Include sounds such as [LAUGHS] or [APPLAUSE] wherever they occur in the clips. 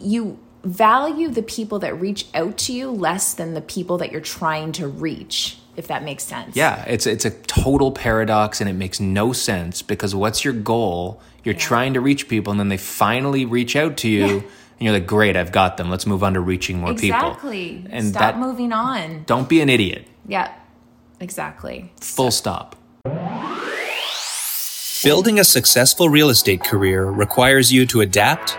you value the people that reach out to you less than the people that you're trying to reach if that makes sense Yeah, it's it's a total paradox and it makes no sense because what's your goal? You're trying to reach people and then they finally reach out to you and you're like, "Great, I've got them. Let's move on to reaching more people." exactly And stop that moving on don't be an idiot. yeah exactly Full stop. Building a successful real estate career requires you to adapt,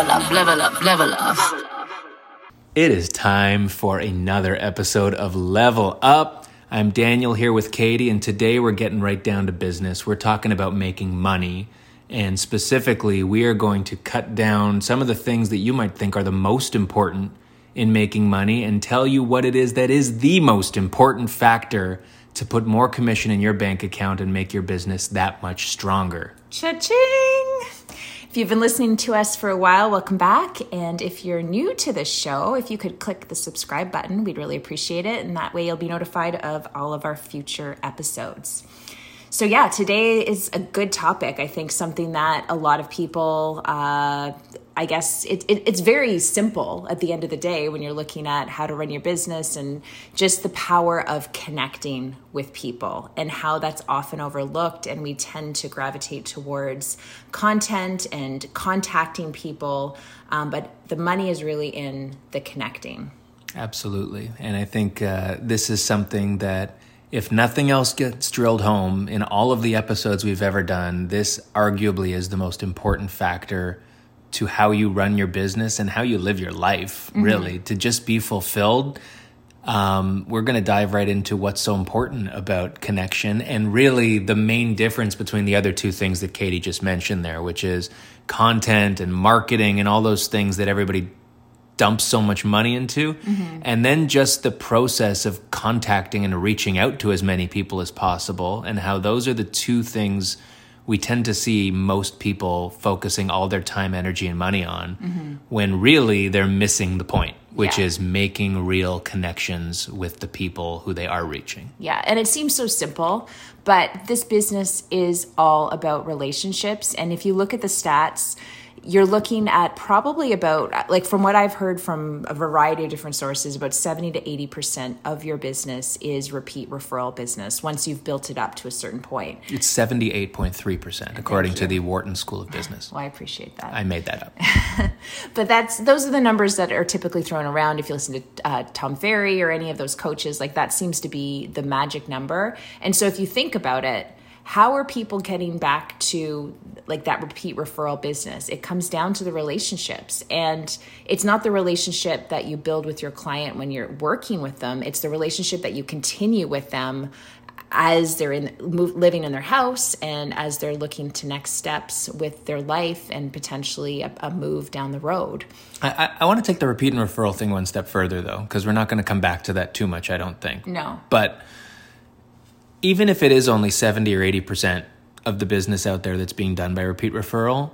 It is time for another episode of Level Up. I'm Daniel here with Katie, and today we're getting right down to business. We're talking about making money, and specifically, we are going to cut down some of the things that you might think are the most important in making money and tell you what it is that is the most important factor to put more commission in your bank account and make your business that much stronger. Cha-ching! If you've been listening to us for a while, welcome back. And if you're new to this show, if you could click the subscribe button, we'd really appreciate it. And that way you'll be notified of all of our future episodes. So, yeah, today is a good topic. I think something that a lot of people, uh, I guess it, it, it's very simple at the end of the day when you're looking at how to run your business and just the power of connecting with people and how that's often overlooked. And we tend to gravitate towards content and contacting people. Um, but the money is really in the connecting. Absolutely. And I think uh, this is something that, if nothing else gets drilled home in all of the episodes we've ever done, this arguably is the most important factor to how you run your business and how you live your life, really, to just be fulfilled. Um, we're going to dive right into what's so important about connection and really the main difference between the other two things that Katie just mentioned there, which is content and marketing and all those things that everybody dumps so much money into. And then just the process of contacting and reaching out to as many people as possible, and how those are the two things we tend to see most people focusing all their time, energy, and money on when really they're missing the point, which Yeah. is making real connections with the people who they are reaching. Yeah, and it seems so simple, but this business is all about relationships. And if you look at the stats, you're looking at probably about, like from what I've heard from a variety of different sources, about 70 to 80% of your business is repeat referral business once you've built it up to a certain point. It's 78.3%, according to the Wharton School of Business. Well, I appreciate that. I made that up. [LAUGHS] but that's those are the numbers that are typically thrown around if you listen to uh, tom ferry or any of those coaches like that seems to be the magic number and so if you think about it how are people getting back to like that repeat referral business it comes down to the relationships and it's not the relationship that you build with your client when you're working with them it's the relationship that you continue with them as they're in move, living in their house and as they're looking to next steps with their life and potentially a, a move down the road. I, I, I want to take the repeat and referral thing one step further, though, because we're not going to come back to that too much, I don't think. No. But even if it is only 70 or 80% of the business out there that's being done by repeat referral,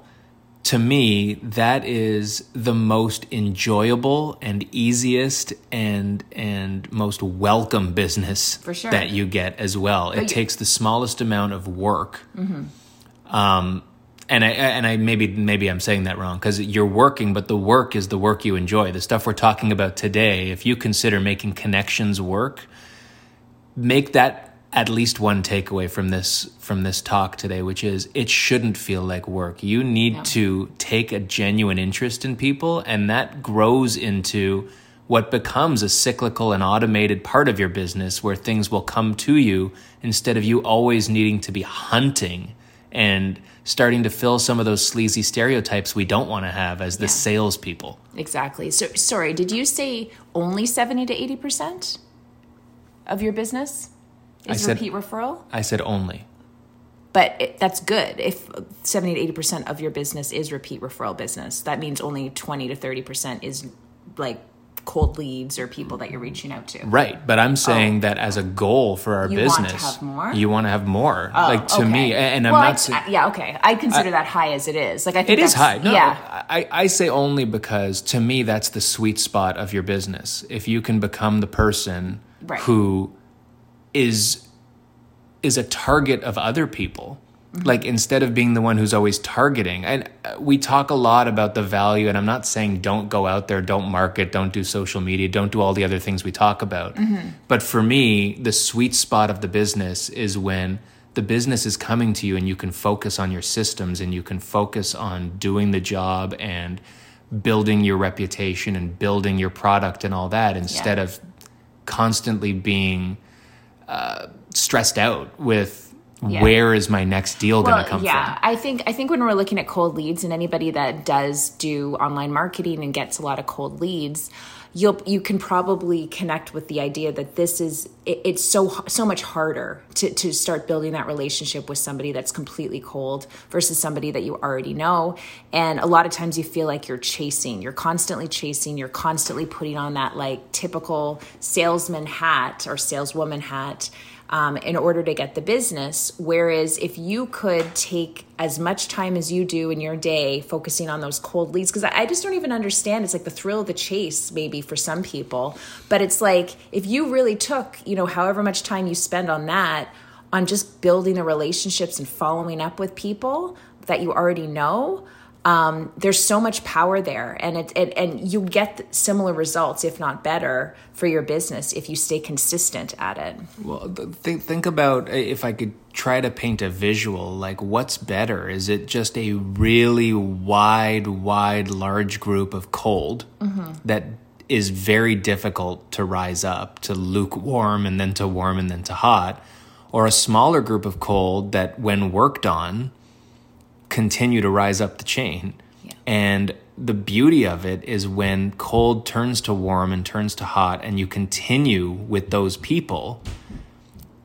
to me, that is the most enjoyable and easiest and and most welcome business sure. that you get as well. It you- takes the smallest amount of work. Um, and I and I maybe maybe I'm saying that wrong because you're working, but the work is the work you enjoy. The stuff we're talking about today, if you consider making connections work, make that at least one takeaway from this from this talk today, which is it shouldn't feel like work. You need to take a genuine interest in people, and that grows into what becomes a cyclical and automated part of your business where things will come to you instead of you always needing to be hunting and starting to fill some of those sleazy stereotypes we don't want to have as the salespeople. Exactly. So sorry, did you say only 70 to 80% of your business is said- repeat referral? I said only. But it, that's good. If 70 to 80% of your business is repeat referral business, that means only 20 to 30% is like cold leads or people that you're reaching out to. Right, but I'm saying oh. that as a goal for our Oh. You want to business, have more? you want to have more. Oh, like to okay. me, and I'm well, not. I- I- uh, yeah, okay. I consider that high as it is. Like I think It is high. No, yeah. I, I say only because to me that's the sweet spot of your business. If you can become the person Right. who is is a target of other people. Mm-hmm. Like instead of being the one who's always targeting. And uh, we talk a lot about the value and I'm not saying don't go out there, don't market, don't do social media, don't do all the other things we talk about. Mm-hmm. But for me, the sweet spot of the business is when the business is coming to you and you can focus on your systems and you can focus on doing the job and building your reputation and building your product and all that instead Yeah. of constantly being uh, stressed out with Yeah. where is my next deal going to come yeah, from. Yeah, I think I think when we're looking at cold leads and anybody that does do online marketing and gets a lot of cold leads, you'll you can probably connect with the idea that this is it, it's so so much harder to to start building that relationship with somebody that's completely cold versus somebody that you already know. And a lot of times you feel like you're chasing, you're constantly chasing, you're constantly putting on that like typical salesman hat or saleswoman hat um, in order to get the business. Whereas if you could take as much time as you do in your day focusing on those cold leads, because I, I just don't even understand. It's like the thrill of the chase, maybe for some people. But it's like if you really took, you know, however much time you spend on that, on just building the relationships and following up with people that you already know um, there's so much power there and it, it and you get similar results if not better for your business if you stay consistent at it Well, th- think think about uh, if I could try to paint a visual. Like, what's better? Is it just a really wide, wide, large group of cold that is very difficult to rise up to lukewarm and then to warm and then to hot, or a smaller group of cold that, when worked on, continue to rise up the chain. Yeah. And the beauty of it is when cold turns to warm and turns to hot, and you continue with those people,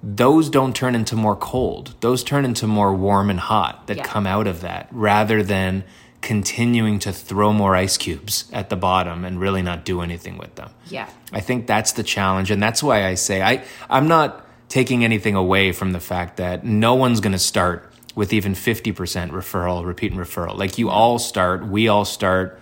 those don't turn into more cold. Those turn into more warm and hot that Yeah. come out of that rather than continuing to throw more ice cubes at the bottom and really not do anything with them. yeah I think that's the challenge, and that's why I say I I'm not taking anything away from the fact that no one's going to start with even 50% referral, repeat and referral. Like you all start, we all start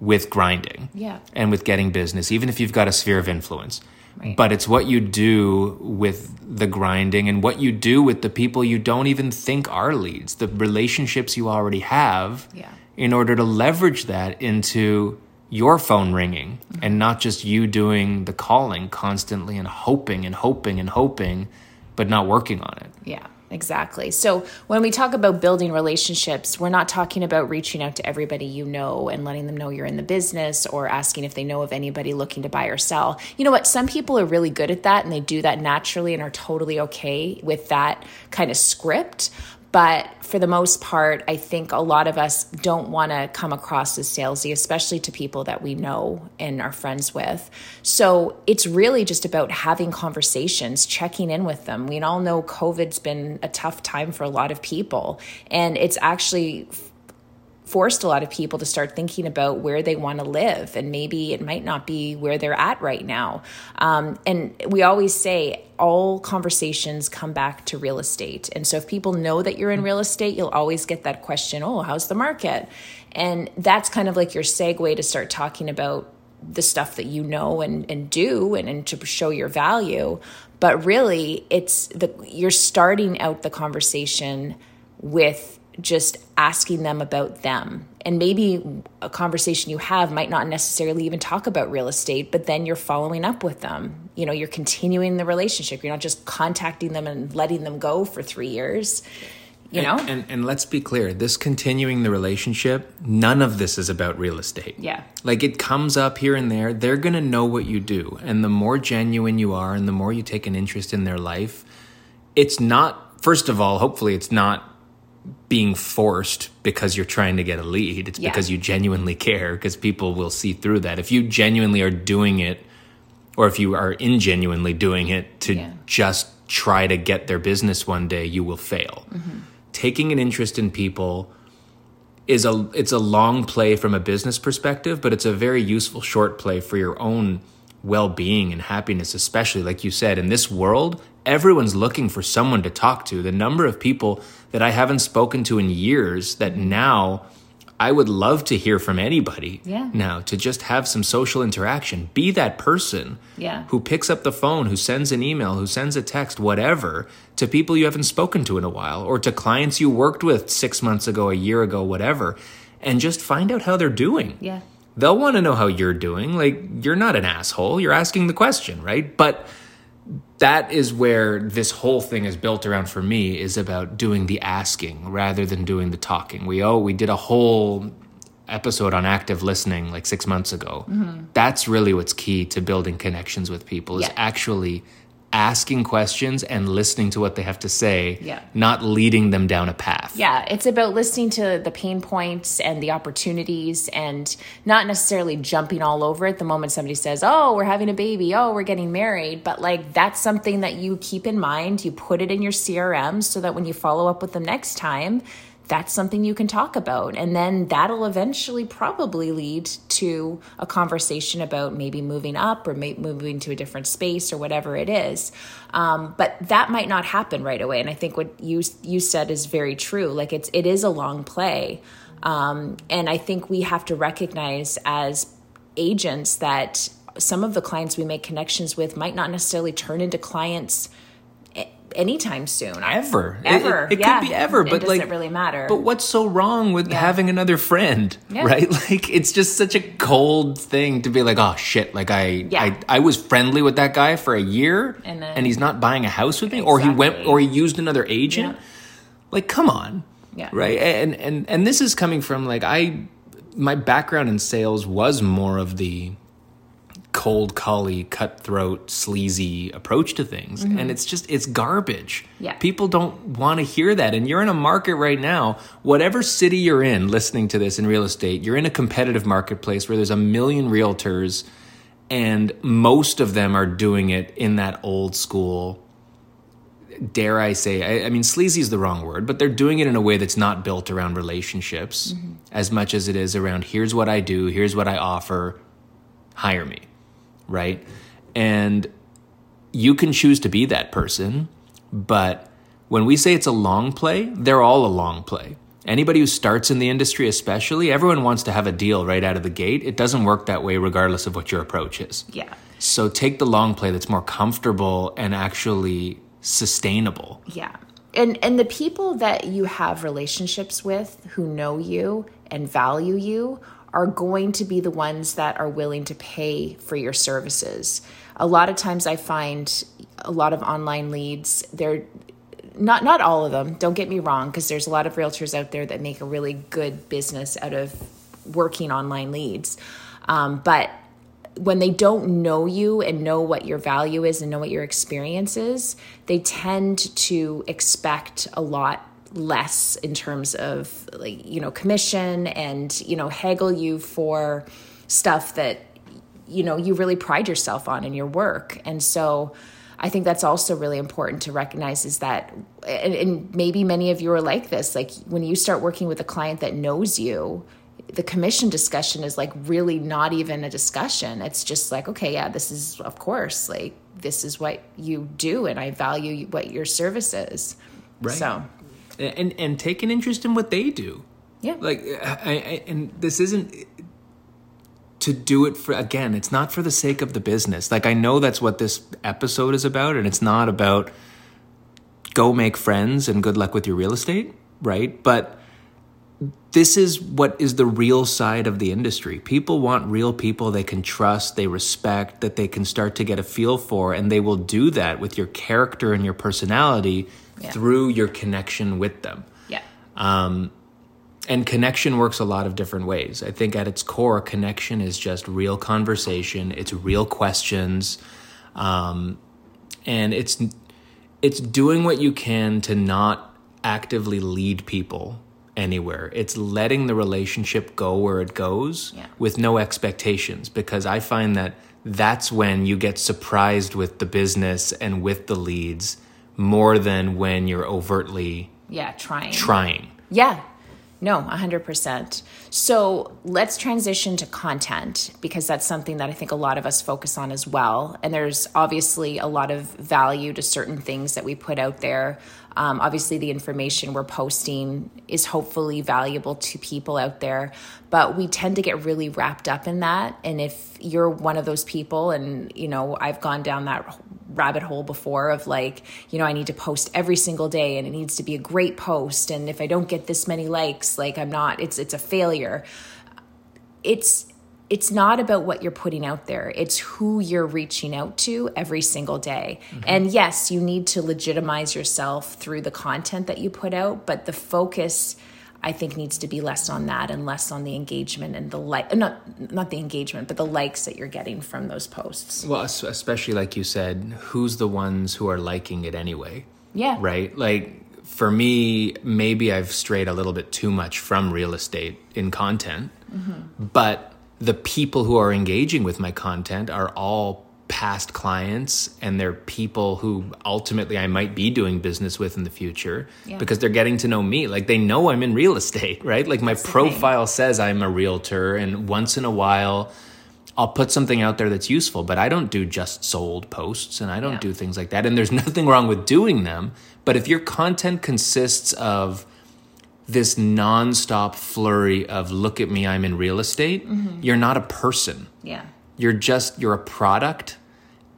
with grinding, Yeah. and with getting business, even if you've got a sphere of influence. Right. But it's what you do with the grinding and what you do with the people you don't even think are leads, the relationships you already have Yeah. in order to leverage that into your phone ringing mm-hmm. and not just you doing the calling constantly and hoping and hoping and hoping, but not working on it. Yeah, exactly. So when we talk about building relationships, we're not talking about reaching out to everybody you know and letting them know you're in the business or asking if they know of anybody looking to buy or sell. You know what? Some people are really good at that and they do that naturally and are totally okay with that kind of script. But for the most part, I think a lot of us don't want to come across as salesy, especially to people that we know and are friends with. So it's really just about having conversations, checking in with them. We all know COVID's been a tough time for a lot of people, and it's actually forced a lot of people to start thinking about where they want to live and maybe it might not be where they're at right now. Um, and we always say all conversations come back to real estate. And so if people know that you're in real estate you'll always get that question oh how's the market? And that's kind of like your segue to start talking about the stuff that you know and, and do and, and to show your value. But really it's the you're starting out the conversation with just asking them about them. And maybe a conversation you have might not necessarily even talk about real estate, but then you're following up with them. You know, you're continuing the relationship. You're not just contacting them and letting them go for three years. You know? And, and and let's be clear, this continuing the relationship, none of this is about real estate. Yeah. Like it comes up here and there, they're going to know what you do. And the more genuine you are and the more you take an interest in their life, it's not first of all, hopefully it's not being forced because you're trying to get a lead. It's Yeah. because you genuinely care because people will see through that. If you genuinely are doing it or if you are ingenuinely doing it to Yeah. just try to get their business one day, you will fail. Mm-hmm. Taking an interest in people is a it's a long play from a business perspective, but it's a very useful short play for your own well-being and happiness especially like you said in this world everyone's looking for someone to talk to the number of people that I haven't spoken to in years that now I would love to hear from anybody Yeah. now to just have some social interaction. Be that person Yeah. who picks up the phone, who sends an email, who sends a text, whatever, to people you haven't spoken to in a while or to clients you worked with six months ago, a year ago, whatever, and just find out how they're doing. Yeah. They'll want to know how you're doing. Like, you're not an asshole. You're asking the question, right? But that is where this whole thing is built around for me is about doing the asking rather than doing the talking. We oh we did a whole episode on active listening like 6 months ago. Mm-hmm. That's really what's key to building connections with people is Yeah. actually asking questions and listening to what they have to say, Yeah. not leading them down a path. Yeah, it's about listening to the pain points and the opportunities and not necessarily jumping all over it the moment somebody says, Oh, we're having a baby. Oh, we're getting married. But like that's something that you keep in mind. You put it in your CRM so that when you follow up with them next time, that's something you can talk about. And then that'll eventually probably lead to a conversation about maybe moving up or moving to a different space or whatever it is. Um, but that might not happen right away. And I think what you you said is very true. Like it's it is a long play. Um, and I think we have to recognize as agents that some of the clients we make connections with might not necessarily turn into clients anytime soon. Ever. Ever. It, it yeah. could be ever, but It like really matter. But what's so wrong with having another friend, [LAUGHS] Yeah. right? [LAUGHS] Like it's just such a cold thing to be like, oh shit, like I, Yeah. I, I was friendly with that guy for a year, And then- he's not buying a house with me, or he went, or he used another agent. Yeah. Like, come on, Yeah. right? And and and this is coming from like I, my background in sales was more of the cold collie cutthroat sleazy approach to things. And it's just it's garbage. Mm-hmm. Yeah. people don't want to hear that. And you're in a market right now whatever city you're in listening to this in real estate you're in a competitive marketplace where there's a million realtors and most of them are doing it in that old school dare I say, I, I mean, sleazy is the wrong word, but they're doing it in a way that's not built around relationships as much as it is around here's what I do, here's what I offer, hire me, right? And you can choose to be that person, but when we say it's a long play, they're all a long play. Anybody who starts in the industry, especially, everyone wants to have a deal right out of the gate. It doesn't work that way, regardless of what your approach is. yeah. So take the long play that's more comfortable and actually sustainable. Yeah. And and the people that you have relationships with who know you and value you are going to be the ones that are willing to pay for your services. A lot of times I find a lot of online leads, they're not not all of them, don't get me wrong, because there's a lot of realtors out there that make a really good business out of working online leads. Um, but when they don't know you and know what your value is and know what your experience is, they tend to expect a lot less in terms of like you know commission and you know haggle you for stuff that you know you really pride yourself on in your work. And so i think that's also really important to recognize is that and, and maybe many of you are like this like when you start working with a client that knows you the commission discussion is like really not even a discussion. It's just like okay yeah this is of course like this is what you do and i value what your service is. Right. so And and take an interest in what they do. yeah Like I, I and this isn't to do it for again, it's not for the sake of the business. Like I know that's what this episode is about and it's not about go make friends and good luck with your real estate, right? But this is what is the real side of the industry. People want real people they can trust, they respect, that they can start to get a feel for, and they will do that with your character and your personality Yeah. through your connection with them. yeah And connection works a lot of different ways. I think at its core, connection is just real conversation. It's real questions, um, and it's it's doing what you can to not actively lead people anywhere. It's letting the relationship go where it goes Yeah. with no expectations. Because I find that that's when you get surprised with the business and with the leads more than when you're overtly yeah trying trying. Yeah. No, 100%. So let's transition to content because that's something that I think a lot of us focus on as well. And there's obviously a lot of value to certain things that we put out there. Um, obviously, the information we're posting is hopefully valuable to people out there, but we tend to get really wrapped up in that. And if you're one of those people, and you know, I've gone down that rabbit hole before of like, you know, I need to post every single day and it needs to be a great post. And if I don't get this many likes, like I'm not, it's, it's a failure. It's, it's not about what you're putting out there. It's who you're reaching out to every single day. Mm-hmm. And yes, you need to legitimize yourself through the content that you put out, but the focus I think needs to be less on that and less on the engagement and the like not not the engagement but the likes that you're getting from those posts. Well, especially like you said, who's the ones who are liking it anyway? Yeah. Right? Like for me, maybe I've strayed a little bit too much from real estate in content. Mm-hmm. But the people who are engaging with my content are all past clients and they're people who ultimately I might be doing business with in the future yeah. because they're getting to know me. Like they know I'm in real estate, [LAUGHS] right? Like my profile says I'm a realtor and once in a while I'll put something out there that's useful, but I don't do just sold posts and I don't yeah. do things like that. And there's [LAUGHS] nothing wrong with doing them. But if your content consists of this nonstop flurry of look at me, I'm in real estate, mm-hmm. you're not a person. Yeah. You're just, you're a product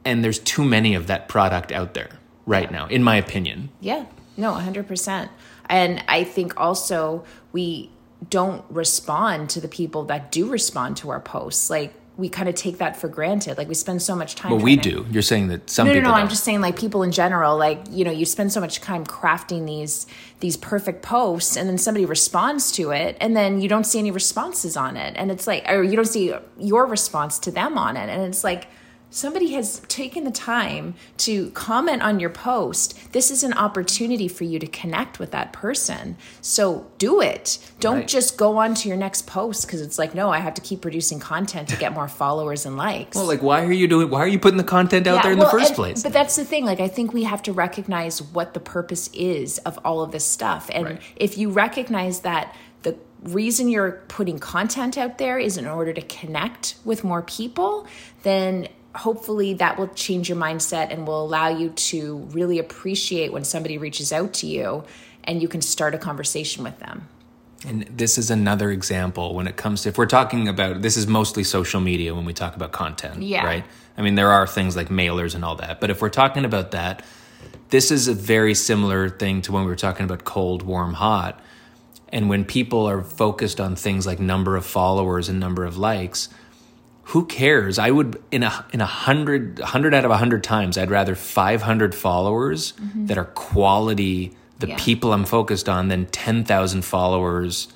and there's too many of that product out there right now in my opinion yeah no 100% and i think also we don't respond to the people that do respond to our posts like we kind of take that for granted. Like we spend so much time. Well, we to, do. You're saying that some no, people. No, no, don't. I'm just saying like people in general. Like you know, you spend so much time crafting these these perfect posts, and then somebody responds to it, and then you don't see any responses on it, and it's like, or you don't see your response to them on it, and it's like somebody has taken the time to comment on your post, this is an opportunity for you to connect with that person. So do it. Don't right. just go on to your next post because it's like, no, I have to keep producing content to get more [LAUGHS] followers and likes. Well, like, why are you doing, why are you putting the content out yeah, there in well, the first and, place? But that's the thing. Like, I think we have to recognize what the purpose is of all of this stuff. And right. if you recognize that the reason you're putting content out there is in order to connect with more people, then hopefully that will change your mindset and will allow you to really appreciate when somebody reaches out to you and you can start a conversation with them. And this is another example when it comes to if we're talking about this is mostly social media when we talk about content, yeah. right? I mean, there are things like mailers and all that, but if we're talking about that, this is a very similar thing to when we were talking about cold, warm, hot. And when people are focused on things like number of followers and number of likes, who cares? I would in a in a hundred hundred out of a hundred times, I'd rather five hundred followers mm-hmm. that are quality, the yeah. people I'm focused on, than ten thousand followers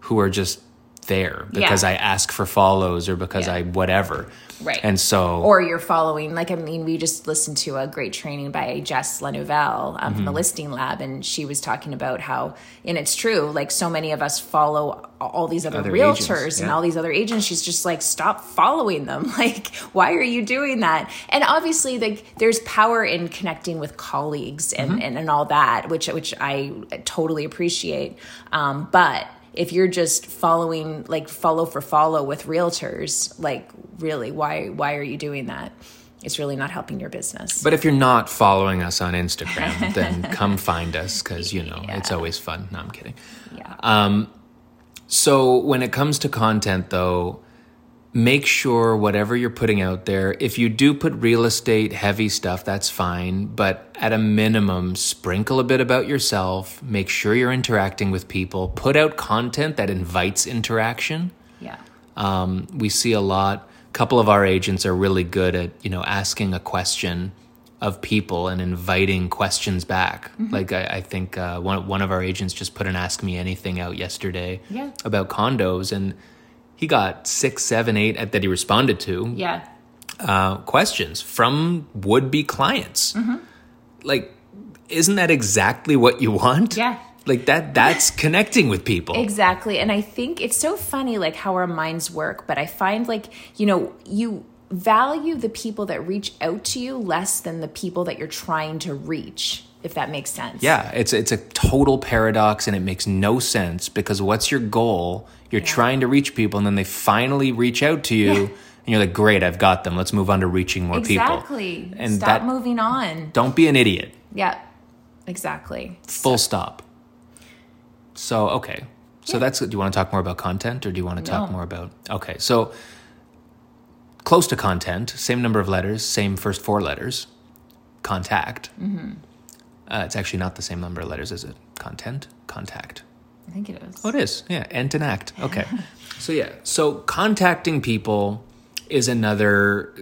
who are just there because yeah. I ask for follows or because yeah. I whatever. Right. And so. Or you're following, like, I mean, we just listened to a great training by Jess Lenouvel um, mm-hmm. from the mm-hmm. Listing Lab, and she was talking about how, and it's true, like, so many of us follow all these other, other realtors agents, yeah. and all these other agents. She's just like, stop following them. [LAUGHS] Like, why are you doing that? And obviously, like, there's power in connecting with colleagues and, mm-hmm. and, and, all that, which, which I totally appreciate. Um, but, if you're just following like follow for follow with realtors like really why why are you doing that? It's really not helping your business. But if you're not following us on instagram [LAUGHS] then come find us because you know yeah. it's always fun. No i'm kidding. Yeah. Um so when it comes to content though make sure whatever you're putting out there, if you do put real estate heavy stuff, that's fine. But at a minimum, sprinkle a bit about yourself, make sure you're interacting with people, put out content that invites interaction. Yeah. Um, we see a lot. A couple of our agents are really good at, you know, asking a question of people and inviting questions back. Mm-hmm. Like I, I think uh, one one of our agents just put an Ask Me Anything out yesterday yeah. about condos, and he got six, seven, eight that he responded to. Yeah. Uh, questions from would be clients. Mm-hmm. Like, isn't that exactly what you want? Yeah. Like that, that's connecting with people. Exactly. And I think it's so funny, like how our minds work. But I find, like, you know, you value the people that reach out to you less than the people that you're trying to reach, if that makes sense. Yeah, it's it's a total paradox and it makes no sense because what's your goal? You're trying to reach people and then they finally reach out to you and you're like, "Great, I've got them. Let's move on to reaching more people." Exactly. And Stop that moving on. don't be an idiot. Yeah. Exactly. Full stop. So, okay. So that's do you want to talk more about content or do you want to talk more about Okay. So close to content, same number of letters, same first four letters. Contact. Mm-hmm. Uh, it's actually not the same number of letters, is it? Content, contact. I think it is. Oh, it is. Yeah, ent and act. Okay. [LAUGHS] so yeah, so contacting people is another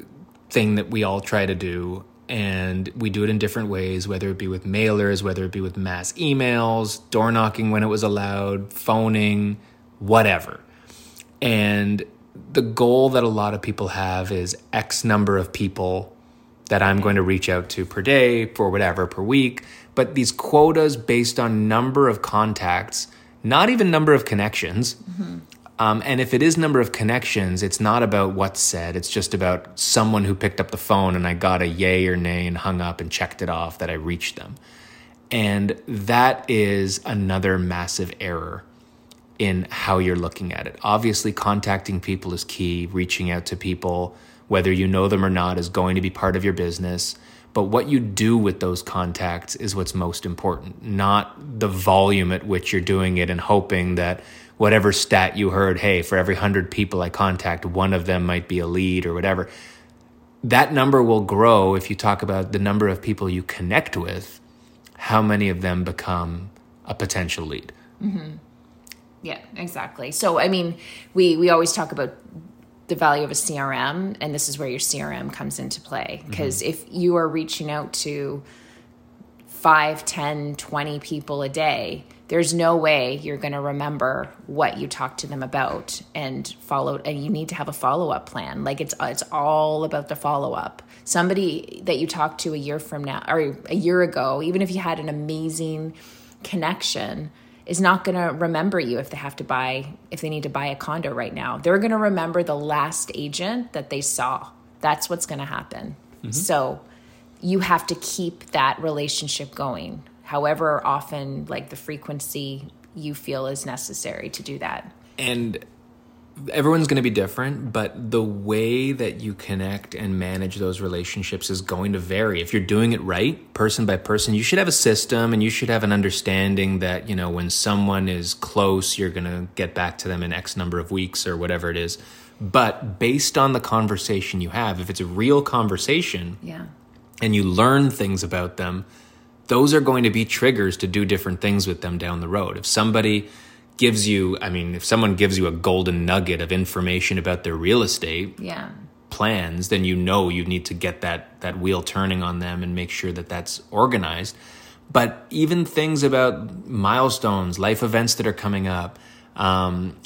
thing that we all try to do, and we do it in different ways. Whether it be with mailers, whether it be with mass emails, door knocking when it was allowed, phoning, whatever. And the goal that a lot of people have is X number of people that I'm going to reach out to per day, for whatever, per week. But these quotas based on number of contacts, not even number of connections. Um, and if it is number of connections, it's not about what's said. It's just about someone who picked up the phone and I got a yay or nay and hung up and checked it off that I reached them. And that is another massive error in how you're looking at it. Obviously, contacting people is key, reaching out to people, whether you know them or not, is going to be part of your business. But what you do with those contacts is what's most important, not the volume at which you're doing it and hoping that whatever stat you heard, hey, for every 100 people I contact, one of them might be a lead or whatever. That number will grow if you talk about the number of people you connect with, how many of them become a potential lead. Mm-hmm. Yeah, exactly. So I mean, we we always talk about the value of a CRM and this is where your CRM comes into play mm-hmm. because if you are reaching out to 5, 10, 20 people a day, there's no way you're going to remember what you talked to them about and follow and you need to have a follow-up plan. Like it's it's all about the follow-up. Somebody that you talked to a year from now or a year ago, even if you had an amazing connection, is not going to remember you if they have to buy if they need to buy a condo right now. They're going to remember the last agent that they saw. That's what's going to happen. Mm-hmm. So you have to keep that relationship going. However often like the frequency you feel is necessary to do that. and everyone's going to be different but the way that you connect and manage those relationships is going to vary if you're doing it right person by person you should have a system and you should have an understanding that you know when someone is close you're going to get back to them in x number of weeks or whatever it is but based on the conversation you have if it's a real conversation Yeah. and you learn things about them, those are going to be triggers to do different things with them down the road. If somebody gives you, I mean, if someone gives you a golden nugget of information about their real estate Yeah. plans, then you know you need to get that that wheel turning on them and make sure that that's organized. But even things about milestones, life events that are coming up, um,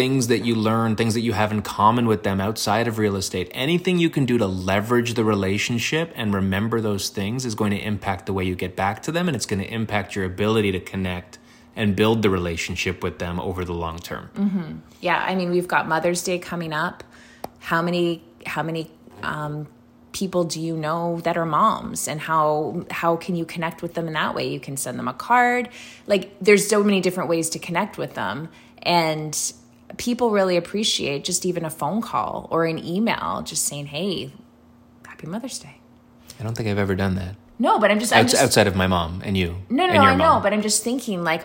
things that you learn, things that you have in common with them outside of real estate, anything you can do to leverage the relationship and remember those things is going to impact the way you get back to them, and it's going to impact your ability to connect and build the relationship with them over the long term. Yeah, I mean, we've got Mother's Day coming up. How many how many um, people do you know that are moms, and how how can you connect with them in that way? You can send them a card. Like, there's so many different ways to connect with them, and people really appreciate just even a phone call or an email, just saying, "Hey, Happy Mother's Day." I don't think I've ever done that. No, but I'm just, I'm just outside of my mom and you. no, no, no. I know, but I'm just thinking like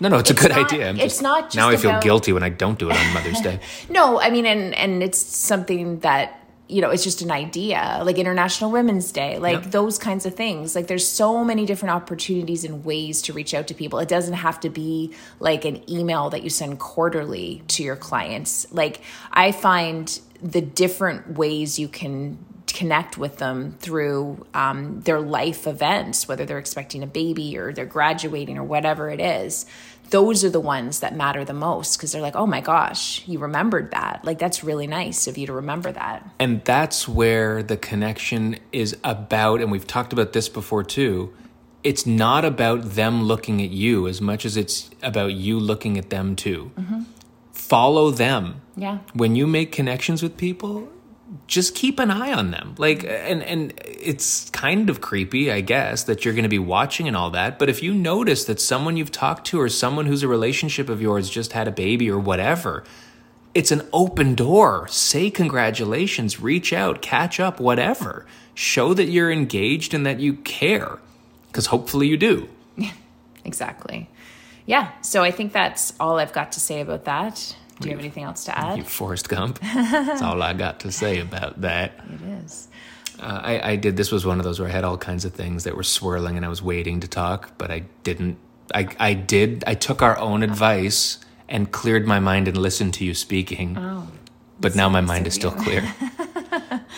no, no, it's, a good not- idea. I'm it's not just now I feel guilty when I don't do it on Mother's Day. [LAUGHS] No, I mean, and and it's something that you know, it's just an idea, like International Women's Day, like Yep. those kinds of things. Like, there's so many different opportunities and ways to reach out to people. It doesn't have to be like an email that you send quarterly to your clients. Like, I find the different ways you can connect with them through um, their life events, whether they're expecting a baby or they're graduating or whatever it is. Those are the ones that matter the most because they're like, oh my gosh, you remembered that. Like, that's really nice of you to remember that. And that's where the connection is about, and we've talked about this before too. It's not about them looking at you as much as it's about you looking at them too. Follow them. Yeah. When you make connections with people, just keep an eye on them. Like, and and it's kind of creepy, I guess, that you're going to be watching and all that. But if you notice that someone you've talked to or someone who's a relationship of yours just had a baby or whatever, it's an open door. Say congratulations, reach out, catch up, whatever. Show that you're engaged and that you care, because hopefully you do. Yeah, [LAUGHS] exactly. Yeah, so I think that's all I've got to say about that. Do you have anything else to add? You Forrest Gump. That's all I got to say about that. [LAUGHS] It is. Uh, I, I did. This was one of those where I had all kinds of things that were swirling, and I was waiting to talk, but I didn't. I I did. I took our own advice and cleared my mind and listened to you speaking. Oh. but now my mind is still clear. [LAUGHS]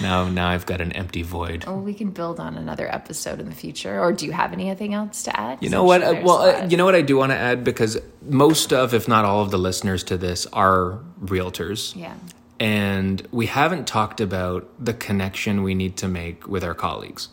now now I've got an empty void. Oh, we can build on another episode in the future. Or do you have anything else to add? You know I'm what? sure Uh, well, uh, you know what I do want to add because most of, if not all of the listeners to this are realtors. Yeah. And we haven't talked about the connection we need to make with our colleagues.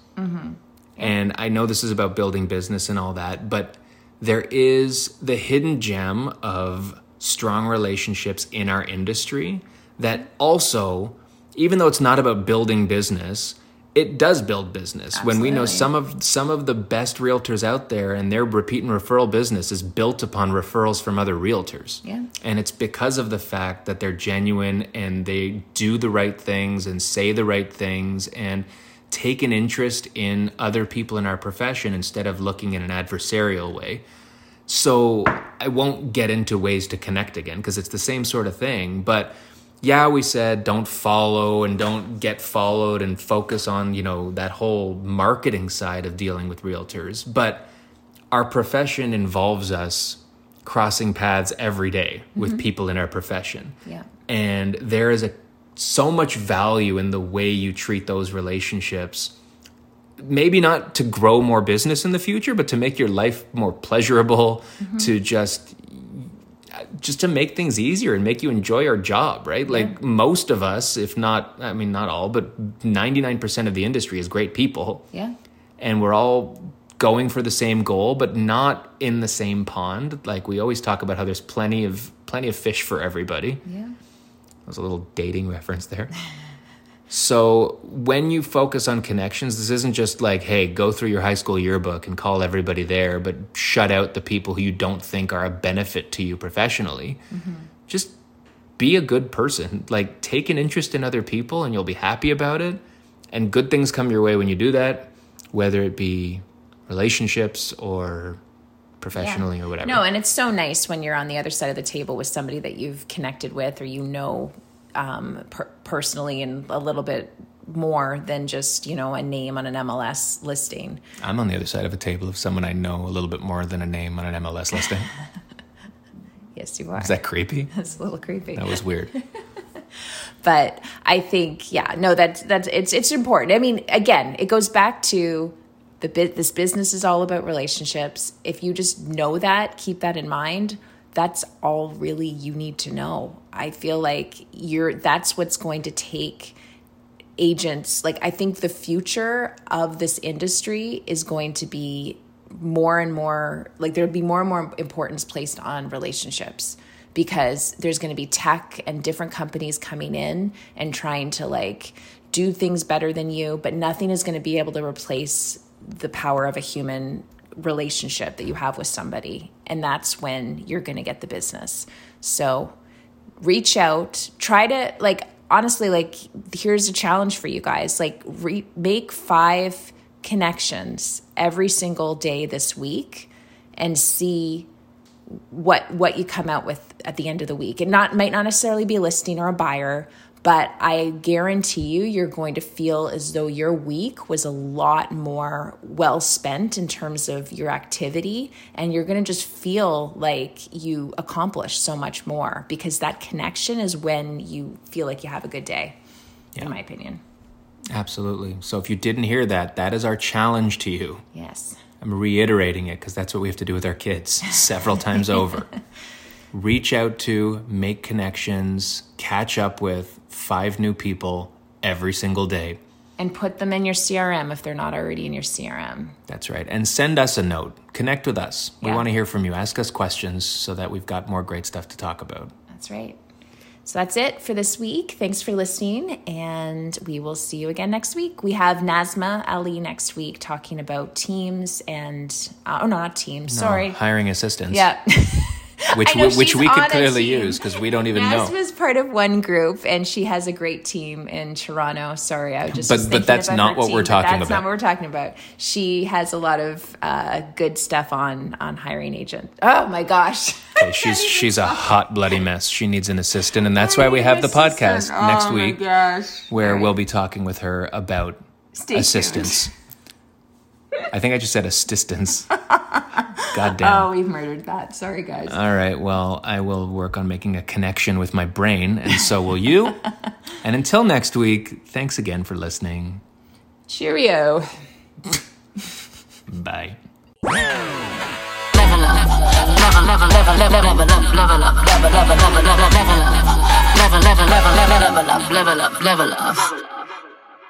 And I know this is about building business and all that, but there is the hidden gem of strong relationships in our industry that also, even though it's not about building business, it does build business. When we know some of some of the best realtors out there and their repeat and referral business is built upon referrals from other realtors. Yeah. And it's because of the fact that they're genuine and they do the right things and say the right things and take an interest in other people in our profession instead of looking in an adversarial way. So I won't get into ways to connect again because it's the same sort of thing. But yeah, we said don't follow and don't get followed and focus on, you know, that whole marketing side of dealing with realtors. But our profession involves us crossing paths every day with mm-hmm. people in our profession. Yeah. And there is a so much value in the way you treat those relationships. Maybe not to grow more business in the future, but to make your life more pleasurable, mm-hmm. to just just to make things easier and make you enjoy our job, right? Like most of us, if not I mean not all, but 99% of the industry is great people Yeah. and we're all going for the same goal but not in the same pond like we always talk about how there's plenty of plenty of fish for everybody Yeah. that was a little dating reference there [LAUGHS] so when you focus on connections this isn't just like hey go through your high school yearbook and call everybody there but shut out the people who you don't think are a benefit to you professionally. Mm-hmm. Just be a good person. Like take an interest in other people and you'll be happy about it. And good things come your way when you do that whether it be relationships or professionally or whatever. No, and it's so nice when you're on the other side of the table with somebody that you've connected with or you know um, per- personally and a little bit more than just you know a name on an MLS listing. i'm on the other side of a table of someone i know a little bit more than a name on an mls listing [LAUGHS] Yes, you are. is that creepy [LAUGHS] That's a little creepy. that was weird [LAUGHS] but I think yeah, no, that's that's it's it's important. I mean, again, it goes back to the bit. This business is all about relationships. If you just know that, keep that in mind. That's all really you need to know. I feel like you're. That's what's going to take agents like i think the future of this industry is going to be more and more like there'll be more and more importance placed on relationships because there's going to be tech and different companies coming in and trying to like do things better than you but nothing is going to be able to replace the power of a human relationship that you have with somebody and that's when you're going to get the business. So reach out try to like honestly like here's a challenge for you guys like re- make five connections every single day this week and see what what you come out with at the end of the week. And not might not necessarily be a listing or a buyer but i guarantee you you're going to feel as though your week was a lot more well spent in terms of your activity and you're going to just feel like you accomplished so much more because that connection is when you feel like you have a good day in my opinion. Absolutely. So if you didn't hear that that is our challenge to you. Yes. I'm reiterating it because that's what we have to do with our kids several times over. [LAUGHS] Reach out to, make connections, catch up with five new people every single day. and put them in your crm if they're not already in your crm That's right. And send us a note. Connect with us. We Yeah. want to hear from you. Ask us questions so that we've got more great stuff to talk about. that's right So that's it for this week. Thanks for listening, and we will see you again next week. We have Nazma Ali next week talking about teams and uh, oh no, not teams. Sorry, hiring assistants. Yeah. [LAUGHS] [LAUGHS] which know, we, which we could clearly use because we don't even know. Nazma's part of one group, and she has a great team in Toronto. Sorry, I just But- was but that's not what team, we're talking that's about. not what we're talking about. She has a lot of uh, good stuff on on hiring agent. Oh my gosh, [LAUGHS] Okay, she's she's a hot bloody mess. She needs an assistant, and that's why we have the podcast next Oh week, where we'll be talking with her about Stay tuned. [LAUGHS] I think I just said assistants. God damn. Oh, we've murdered that. Sorry, guys. All right, well, I will work on making a connection with my brain, and so will you. and until next week, thanks again for listening. Cheerio. Bye. level up, level, level, level, level, level up, level up, level, level, level, level, level up, level, level, level, level, level up, level up, level up.